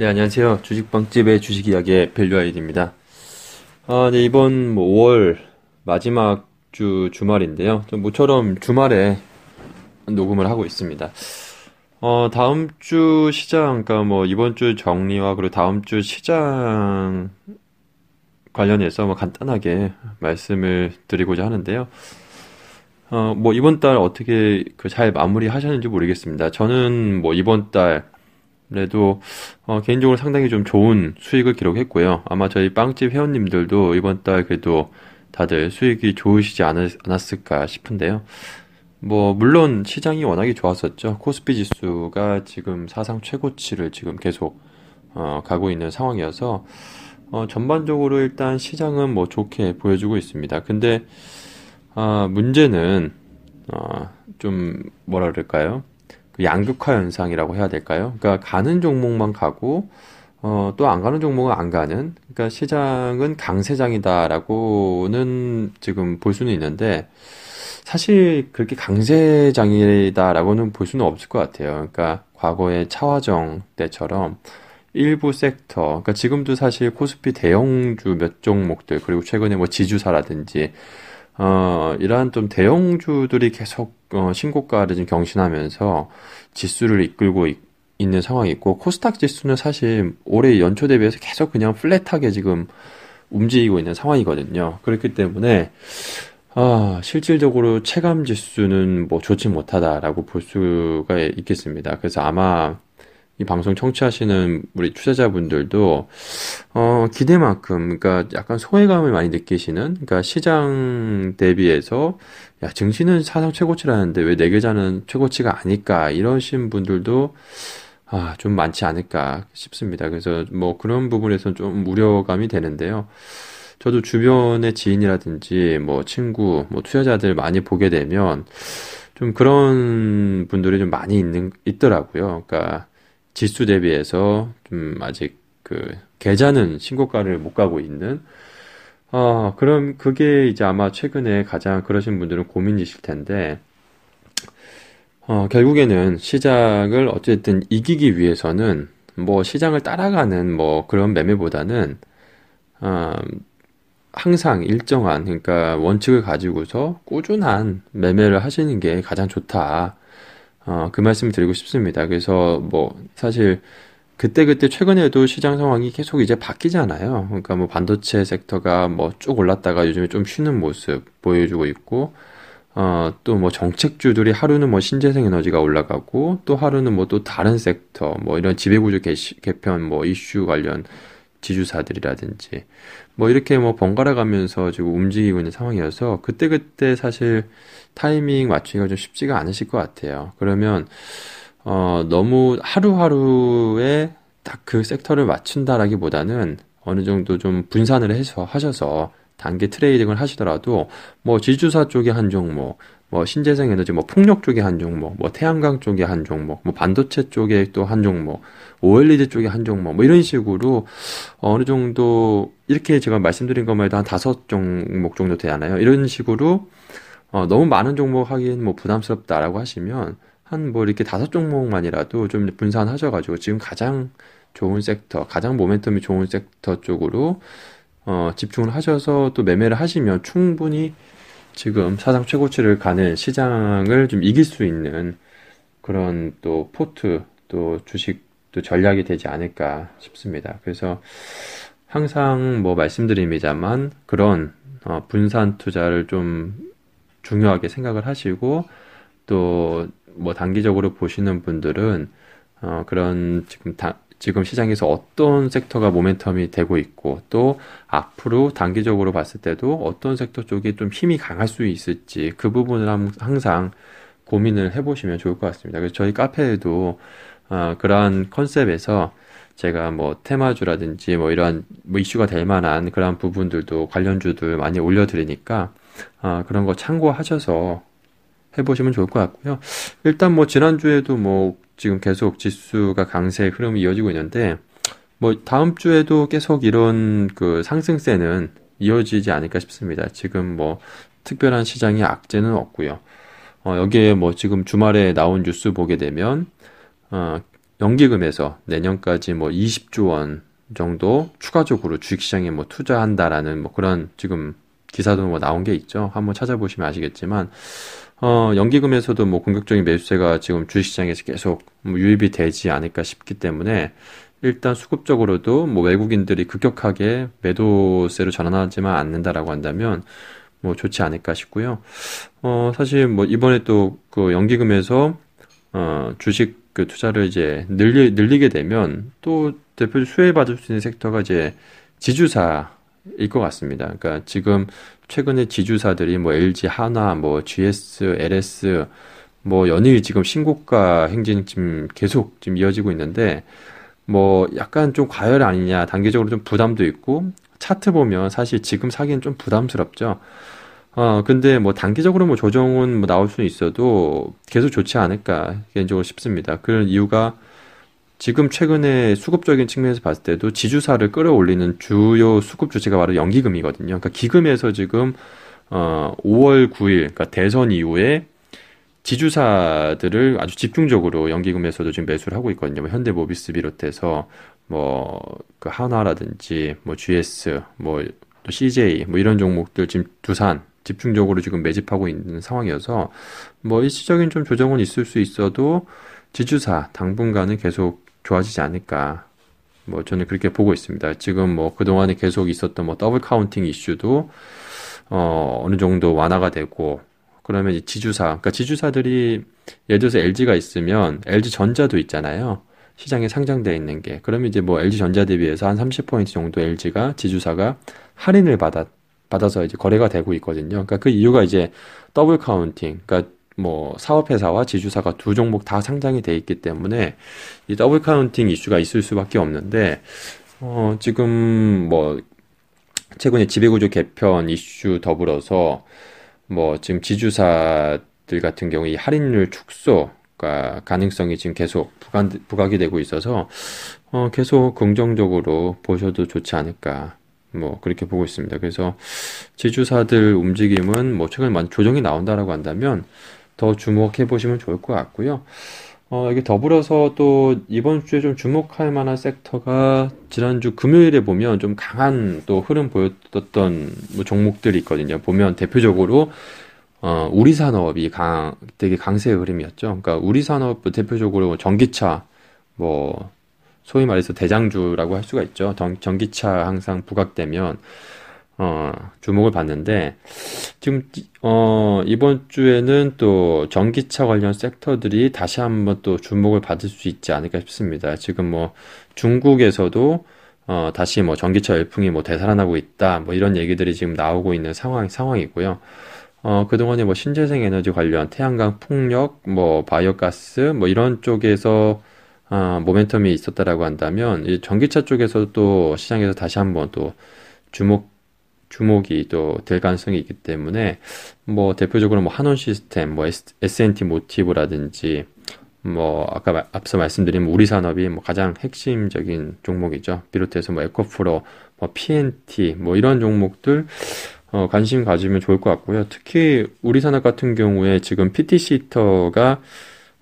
네, 안녕하세요. 주식빵집의 주식 이야기의 밸류아이드입니다. 아, 네, 이번 뭐 5월 마지막 주 주말인데요. 좀 모처럼 주말에 녹음을 하고 있습니다. 어, 다음 주 시장, 그러니까 뭐 이번 주 정리와 그리고 다음 주 시장 관련해서 뭐 간단하게 말씀을 드리고자 하는데요. 어, 뭐 이번 달 어떻게 그 잘 마무리 하셨는지 모르겠습니다. 저는 뭐 이번 달 에도 어, 개인적으로 상당히 좀 좋은 수익을 기록했고요. 아마 저희 빵집 회원님들도 이번 달 그래도 다들 수익이 좋으시지 않았을까 싶은데요. 뭐 물론 시장이 워낙에 좋았었죠. 코스피 지수가 지금 사상 최고치를 지금 계속 어, 가고 있는 상황이어서 어, 전반적으로 일단 시장은 뭐 좋게 보여주고 있습니다. 근데 아, 문제는 어, 좀 뭐라 그럴까요? 그 양극화 현상이라고 해야 될까요? 그러니까 가는 종목만 가고 어, 또 안 가는 종목은 안 가는. 그러니까 시장은 강세장이다라고는 지금 볼 수는 있는데 사실 그렇게 강세장이다라고는 볼 수는 없을 것 같아요. 그러니까 과거의 차화정 때처럼 일부 섹터, 그러니까 지금도 사실 코스피 대형주 몇 종목들 그리고 최근에 뭐 지주사라든지 어, 이러한 좀 대형주들이 계속 어, 신고가를 지금 경신하면서 지수를 이끌고 있, 는 상황이 있고 코스닥 지수는 사실 올해 연초 대비해서 계속 그냥 플랫하게 지금 움직이고 있는 상황이거든요. 그렇기 때문에 아, 실질적으로 체감 지수는 뭐 좋지 못하다라고 볼 수가 있겠습니다. 그래서 아마 이 방송 청취하시는 우리 투자자분들도 어, 기대만큼 그러니까 약간 소외감을 많이 느끼시는 그러니까 시장 대비해서 야 증시는 사상 최고치라는데 왜 내 계좌는 최고치가 아닐까 이러신 분들도 아, 좀 많지 않을까 싶습니다. 그래서 뭐 그런 부분에서 좀 우려감이 되는데요. 저도 주변의 지인이라든지 뭐 친구, 뭐 투자자들 많이 보게 되면 좀 그런 분들이 좀 많이 있는 있더라고요. 그러니까 지수 대비해서 좀 아직 그 계좌는 신고가를 못 가고 있는 어, 그럼 그게 이제 아마 최근에 가장 그러신 분들은 고민이실 텐데 어, 결국에는 시장을 어쨌든 이기기 위해서는 뭐 시장을 따라가는 뭐 그런 매매보다는 어, 항상 일정한 그러니까 원칙을 가지고서 꾸준한 매매를 하시는 게 가장 좋다. 어, 그 말씀을 드리고 싶습니다. 그래서 뭐 사실 그때그때 최근에도 시장 상황이 계속 이제 바뀌잖아요. 그러니까 뭐 반도체 섹터가 뭐 쭉 올랐다가 요즘에 좀 쉬는 모습 보여주고 있고, 어, 또 뭐 정책주들이 하루는 뭐 신재생 에너지가 올라가고, 또 하루는 뭐 또 다른 섹터, 뭐 이런 지배구조 개편 뭐 이슈 관련 지주사들이라든지, 뭐 이렇게 뭐 번갈아 가면서 지금 움직이고 있는 상황이어서 그때그때 사실 타이밍 맞추기가 좀 쉽지가 않으실 것 같아요. 그러면 어 너무 하루하루에 딱 그 sector를 맞춘다라기보다는 어느 정도 좀 분산을 해서 하셔서 단기 trading을 하시더라도 뭐 지주사 쪽에 한 종목, 뭐 신재생 에너지, 뭐 풍력 쪽에 한 종목, 뭐 태양광 쪽에 한 종목, 뭐 반도체 쪽에 또 한 종목, OLED 쪽에 한 종목, 뭐 이런 식으로 어느 정도 이렇게 제가 말씀드린 것만 해도 한 다섯 종목 정도 되잖아요. 이런 식으로 어, 너무 많은 종목 하기엔 뭐 부담스럽다라고 하시면 한 뭐 이렇게 다섯 종목만이라도 좀 분산하셔가지고 지금 가장 좋은 섹터, 가장 모멘텀이 좋은 섹터 쪽으로 어, 집중을 하셔서 또 매매를 하시면 충분히 지금 사상 최고치를 가는 시장을 좀 이길 수 있는 그런 또 포트 또 주식 또 전략이 되지 않을까 싶습니다. 그래서 항상 뭐 말씀드립니다만 그런 어, 분산 투자를 좀 중요하게 생각을 하시고 또 뭐 단기적으로 보시는 분들은 어, 그런 지금 다, 지금 시장에서 어떤 섹터가 모멘텀이 되고 있고 또 앞으로 단기적으로 봤을 때도 어떤 섹터 쪽이 좀 힘이 강할 수 있을지 그 부분을 항상 고민을 해보시면 좋을 것 같습니다. 그래서 저희 카페에도 어, 그러한 컨셉에서 제가 뭐 테마주라든지 뭐 이러한 뭐 이슈가 될 만한 그러한 부분들도 관련주들 많이 올려드리니까 어, 그런 거 참고하셔서 해보시면 좋을 것 같고요. 일단 뭐 지난주에도 뭐 지금 계속 지수가 강세 흐름이 이어지고 있는데 뭐 다음 주에도 계속 이런 그 상승세는 이어지지 않을까 싶습니다. 지금 뭐 특별한 시장의 악재는 없고요. 어, 여기에 뭐 지금 주말에 나온 뉴스 보게 되면 어, 연기금에서 내년까지 뭐 20조 원 정도 추가적으로 주식시장에 뭐 투자한다라는 뭐 그런 지금 기사도 뭐 나온 게 있죠. 한번 찾아보시면 아시겠지만 어, 연기금에서도 뭐 공격적인 매수세가 지금 주식시장에서 계속 뭐 유입이 되지 않을까 싶기 때문에 일단 수급적으로도 뭐 외국인들이 급격하게 매도세로 전환하지만 않는다라고 한다면 뭐 좋지 않을까 싶고요. 어, 사실 뭐 이번에 또 그 연기금에서 어, 주식 그 투자를 이제 늘리, 늘리게 되면 또 대표 수혜받을 수 있는 섹터가 이제 지주사 일것 같습니다. 그러니까 지금 최근에 지주사들이 뭐 LG, 하나, 뭐 GS, LS, 뭐 연일 지금 신고가 행진 지금 계속 지금 이어지고 있는데 뭐 약간 좀 과열 아니냐 단기적으로 좀 부담도 있고 차트 보면 사실 지금 사기는 좀 부담스럽죠. 어 근데 뭐 단기적으로 뭐 조정은 뭐 나올 수는 있어도 계속 좋지 않을까 개인적으로 싶습니다. 그런 이유가 지금 최근에 수급적인 측면에서 봤을 때도 지주사를 끌어올리는 주요 수급 주체가 바로 연기금이거든요. 그러니까 기금에서 지금 어 5월 9일 그러니까 대선 이후에 지주사들을 아주 집중적으로 연기금에서도 지금 매수를 하고 있거든요. 뭐 현대모비스 비롯해서 뭐 그 한화라든지 뭐 GS 뭐 또 CJ 뭐 이런 종목들 지금 두산 집중적으로 지금 매집하고 있는 상황이어서 뭐 일시적인 좀 조정은 있을 수 있어도 지주사 당분간은 계속 좋아지지 않을까. 뭐 저는 그렇게 보고 있습니다. 지금 뭐 그동안에 계속 있었던 뭐 double counting 이슈도 어 어느 정도 완화가 되고 그러면 이 지주사 그러니까 지주사들이 예를 들어서 LG가 있으면 LG 전자도 있잖아요. 시장에 상장되어 있는 게. 그러면 이제 뭐 LG 전자 대비해서 한 30포인트 정도 LG가 지주사가 할인을 받아 받아서 이제 거래가 되고 있거든요. 그러니까 그 이유가 이제 double counting. 그러니까 뭐 사업회사와 지주사가 두 종목 다 상장이 돼 있기 때문에 이 double counting 이슈가 있을 수밖에 없는데 어 지금 뭐 최근에 지배구조 개편 이슈 더불어서 뭐 지금 지주사들 같은 경우 이 할인율 축소 가 가능성이 지금 계속 부각, 부각이 되고 있어서 어 계속 긍정적으로 보셔도 좋지 않을까 뭐 그렇게 보고 있습니다. 그래서 지주사들 움직임은 뭐 최근에 많이 조정이 나온다라고 한다면 더 주목해 보시면 좋을 것 같고요. 어, 여기 더불어서 또 이번 주에 좀 주목할 만한 섹터가 지난주 금요일에 보면 좀 강한 또 흐름 보였던 뭐 종목들이 있거든요. 보면 대표적으로 어, 우리 산업이 강, 되게 강세의 흐름이었죠. 그러니까 우리 산업 대표적으로 전기차, 뭐, 소위 말해서 대장주라고 할 수가 있죠. 전기차 항상 부각되면 어, 주목을 받는데 지금 어, 이번 주에는 또 전기차 관련 섹터들이 다시 한번 또 주목을 받을 수 있지 않을까 싶습니다. 지금 뭐 중국에서도 어, 다시 뭐 전기차 열풍이 뭐 되살아나고 있다. 뭐 이런 얘기들이 지금 나오고 있는 상황 상황이고요. 어, 그동안에 뭐 신재생 에너지 관련 태양광 풍력, 뭐 바이오가스 뭐 이런 쪽에서 어, 모멘텀이 있었다라고 한다면 이 전기차 쪽에서 또 시장에서 다시 한번 또 주목 주목이 또 될 가능성이 있기 때문에 뭐 대표적으로 뭐 한원 시스템, 뭐 S&T 모티브라든지 뭐 아까 앞서 말씀드린 우리 산업이 뭐 가장 핵심적인 종목이죠. 비롯해서 뭐 에코프로, 뭐 PNT 뭐 이런 종목들 어, 관심 가지면 좋을 것 같고요. 특히 우리 산업 같은 경우에 지금 PTC 히터가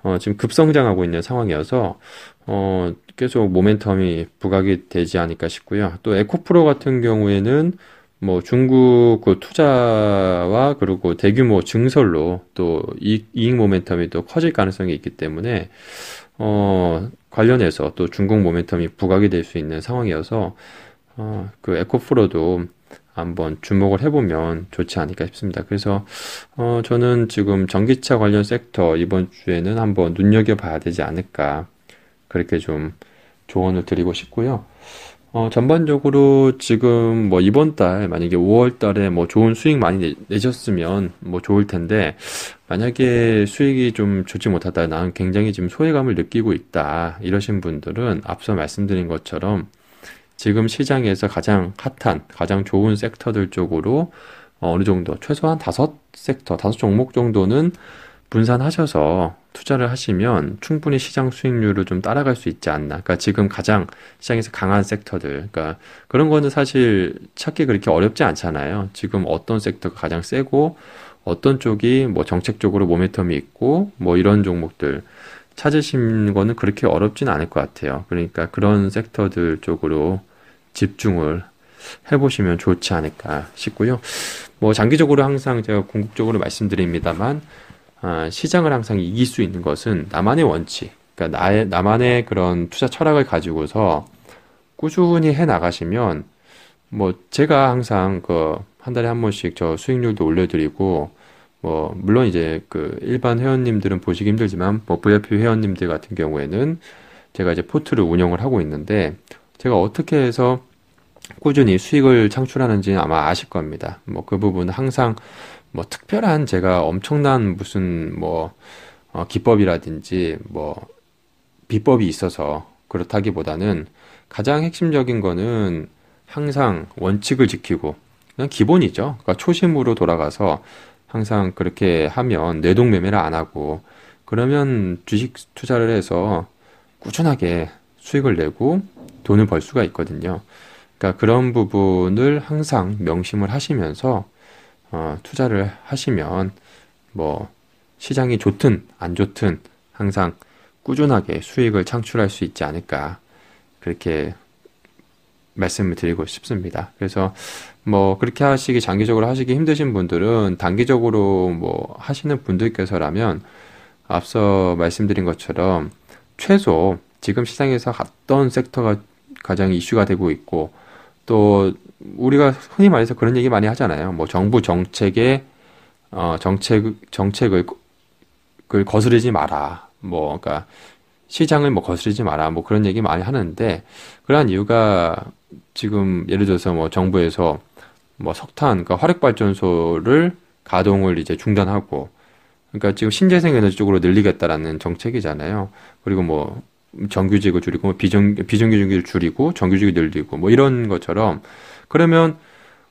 어, 지금 급성장하고 있는 상황이어서 어, 계속 모멘텀이 부각이 되지 않을까 싶고요. 또 에코프로 같은 경우에는 뭐 중국 그 투자와 그리고 대규모 증설로 또 이익, 이익 모멘텀이 또 커질 가능성이 있기 때문에 어 관련해서 또 중국 모멘텀이 부각이 될 수 있는 상황이어서 어 그 에코프로도 한번 주목을 해보면 좋지 않을까 싶습니다. 그래서 어 저는 지금 전기차 관련 섹터 이번 주에는 한번 눈여겨 봐야 되지 않을까 그렇게 좀 조언을 드리고 싶고요. 어, 전반적으로 지금 뭐 이번 달 만약에 5월 달에 뭐 좋은 수익 많이 내, 셨으면뭐 좋을 텐데 만약에 수익이 좀 좋지 못하다 나는 굉장히 지금 소외감을 느끼고 있다 이러신 분들은 앞서 말씀드린 것처럼 지금 시장에서 가장 핫한 가장 좋은 섹터들 쪽으로 어, 어느 정도 최소한 다섯 섹터 다섯 종목 정도는 분산하셔서 투자를 하시면 충분히 시장 수익률을 좀 따라갈 수 있지 않나. 그러니까 지금 가장 시장에서 강한 섹터들. 그러니까 그런 거는 사실 찾기 그렇게 어렵지 않잖아요. 지금 어떤 섹터가 가장 세고 어떤 쪽이 뭐 정책적으로 모멘텀이 있고 뭐 이런 종목들. 찾으신 거는 그렇게 어렵진 않을 것 같아요. 그러니까 그런 섹터들 쪽으로 집중을 해보시면 좋지 않을까 싶고요. 뭐 장기적으로 항상 제가 궁극적으로 말씀드립니다만 아, 시장을 항상 이길 수 있는 것은 나만의 원칙, 그러니까 나의 나만의 그런 투자 철학을 가지고서 꾸준히 해 나가시면 뭐 제가 항상 그 한 달에 한 번씩 저 수익률도 올려드리고 뭐 물론 이제 그 일반 회원님들은 보시기 힘들지만 뭐 VIP 회원님들 같은 경우에는 제가 이제 포트를 운영을 하고 있는데 제가 어떻게 해서 꾸준히 수익을 창출하는지 아마 아실 겁니다. 뭐 그 부분은 항상 뭐 특별한 제가 엄청난 무슨 뭐 어, 기법이라든지 뭐 비법이 있어서 그렇다기보다는 가장 핵심적인 거는 항상 원칙을 지키고 그냥 기본이죠. 그러니까 초심으로 돌아가서 항상 그렇게 하면 내동매매를 안 하고 그러면 주식 투자를 해서 꾸준하게 수익을 내고 돈을 벌 수가 있거든요. 그러니까 그런 부분을 항상 명심을 하시면서 어, 투자를 하시면 뭐 시장이 좋든 안 좋든 항상 꾸준하게 수익을 창출할 수 있지 않을까 그렇게 말씀을 드리고 싶습니다. 그래서 뭐 그렇게 하시기 장기적으로 하시기 힘드신 분들은 단기적으로 뭐 하시는 분들께서라면 앞서 말씀드린 것처럼 최소 지금 시장에서 어떤 섹터가 가장 이슈가 되고 있고 또 우리가 흔히 말해서 그런 얘기 많이 하잖아요. 뭐 정부 정책에 어 정책 정책을 그 거스르지 마라. 뭐 그러니까 시장을 뭐 거스르지 마라. 뭐 그런 얘기 많이 하는데 그러한 이유가 지금 예를 들어서 뭐 정부에서 뭐 석탄, 그러니까 화력 발전소를 가동을 이제 중단하고 그러니까 지금 신재생 에너지 쪽으로 늘리겠다라는 정책이잖아요. 그리고 뭐 정규직을 줄이고 뭐 비정 비정규직을 줄이고 정규직을 늘리고 뭐 이런 것처럼 그러면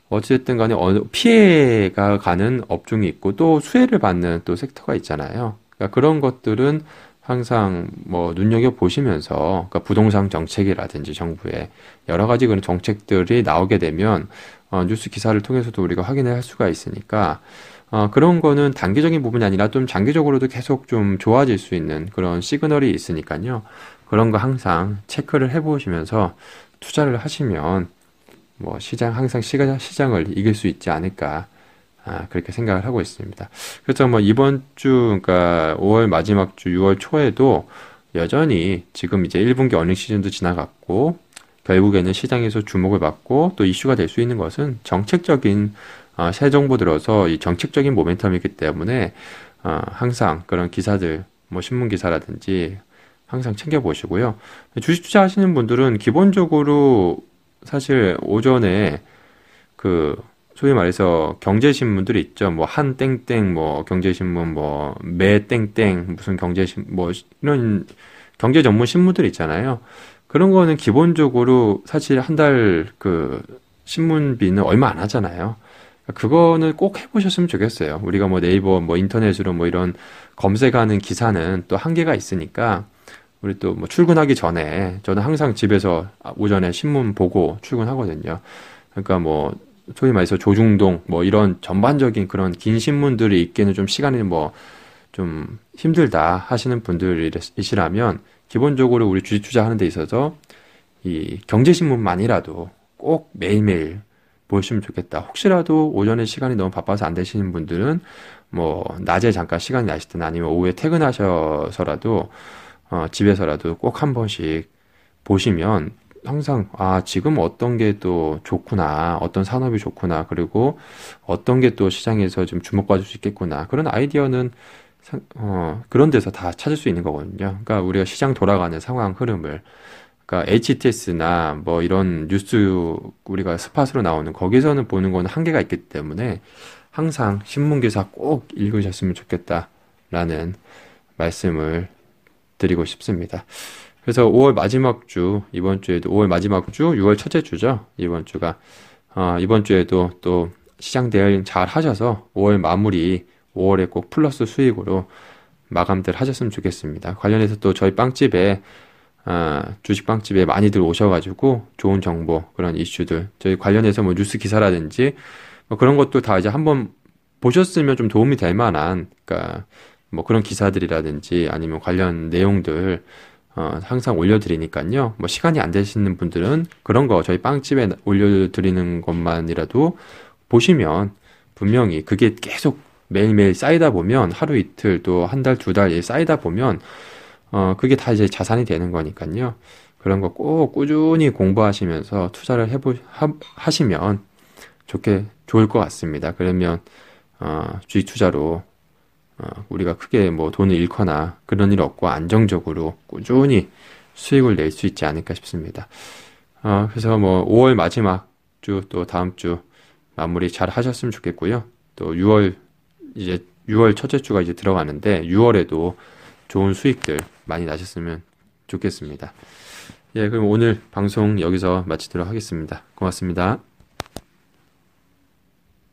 어찌됐든 간에 어느 피해가 가는 업종이 있고 또 수혜를 받는 또 섹터가 있잖아요. 그러니까 그런 것들은 항상 뭐 눈여겨 보시면서 그러니까 부동산 정책이라든지 정부의 여러 가지 그런 정책들이 나오게 되면 어, 뉴스 기사를 통해서도 우리가 확인할 수가 있으니까 어, 그런 거는 단기적인 부분이 아니라 좀 장기적으로도 계속 좀 좋아질 수 있는 그런 시그널이 있으니까요. 그런 거 항상 체크를 해보시면서 투자를 하시면 뭐 시장 항상 시가, 시장을 이길 수 있지 않을까 아, 그렇게 생각을 하고 있습니다. 그래서 뭐 이번 주 그러니까 5월 마지막 주 6월 초에도 여전히 지금 이제 1분기 어닝 시즌도 지나갔고 결국에는 시장에서 주목을 받고 또 이슈가 될 수 있는 것은 정책적인 어, 새 정부 들어서 이 정책적인 모멘텀이기 때문에 어, 항상 그런 기사들 뭐 신문 기사라든지 항상 챙겨 보시고요. 주식 투자하시는 분들은 기본적으로 사실 오전에 그 소위 말해서 경제신문들이 있죠. 뭐 한 땡땡 뭐 경제신문 뭐 매 땡땡 무슨 경제신 뭐 이런 경제 전문 신문들 있잖아요. 그런 거는 기본적으로 사실 한 달 그 신문비는 얼마 안 하잖아요. 그거는 꼭 해보셨으면 좋겠어요. 우리가 뭐 네이버, 뭐 인터넷으로 뭐 이런 검색하는 기사는 또 한계가 있으니까 우리 또 뭐 출근하기 전에 저는 항상 집에서 오전에 신문 보고 출근하거든요. 그러니까 뭐 소위 말해서 조중동 뭐 이런 전반적인 그런 긴 신문들이 있기는 좀 시간이 뭐 좀 힘들다 하시는 분들이시라면 기본적으로 우리 주식 투자하는 데 있어서 이 경제신문만이라도 꼭 매일매일 보시면 좋겠다. 혹시라도 오전에 시간이 너무 바빠서 안 되시는 분들은 뭐 낮에 잠깐 시간이 나실 때나 아니면 오후에 퇴근하셔서라도 어 집에서라도 꼭 한 번씩 보시면 항상 아 지금 어떤 게 또 좋구나 어떤 산업이 좋구나 그리고 어떤 게 또 시장에서 좀 주목받을 수 있겠구나 그런 아이디어는 어 그런 데서 다 찾을 수 있는 거거든요. 그러니까 우리가 시장 돌아가는 상황 흐름을 그러니까 HTS나 뭐 이런 뉴스 우리가 스팟으로 나오는 거기서는 보는 거는 한계가 있기 때문에 항상 신문 기사 꼭 읽으셨으면 좋겠다라는 말씀을 드리고 싶습니다. 그래서 5월 마지막 주 이번 주에도 5월 마지막 주 6월 첫째 주죠. 이번 주가 어, 이번 주에도 또 시장 대응 잘 하셔서 5월 마무리 5월에 꼭 플러스 수익으로 마감들 하셨으면 좋겠습니다. 관련해서 또 저희 빵집에 아, 주식빵집에 많이들 오셔가지고 좋은 정보 그런 이슈들 저희 관련해서 뭐 뉴스 기사라든지 뭐 그런 것도 다 이제 한번 보셨으면 좀 도움이 될 만한 그러니까 뭐 그런 기사들이라든지 아니면 관련 내용들 어, 항상 올려드리니까요. 뭐 시간이 안 되시는 분들은 그런 거 저희 빵집에 올려드리는 것만이라도 보시면 분명히 그게 계속 매일매일 쌓이다 보면 하루 이틀 또 한 달, 두 달 쌓이다 보면 어, 그게 다 이제 자산이 되는 거니까요. 그런 거 꼭 꾸준히 공부하시면서 투자를 해보, 하, 하시면 좋게, 좋을 것 같습니다. 그러면, 어, 주식 투자로, 어, 우리가 크게 뭐 돈을 잃거나 그런 일 없고 안정적으로 꾸준히 수익을 낼 수 있지 않을까 싶습니다. 어, 그래서 뭐 5월 마지막 주 또 다음 주 마무리 잘 하셨으면 좋겠고요. 또 6월 이제 6월 첫째 주가 이제 들어가는데 6월에도 좋은 수익들 많이 나셨으면 좋겠습니다. 예, 그럼 오늘 방송 여기서 마치도록 하겠습니다. 고맙습니다.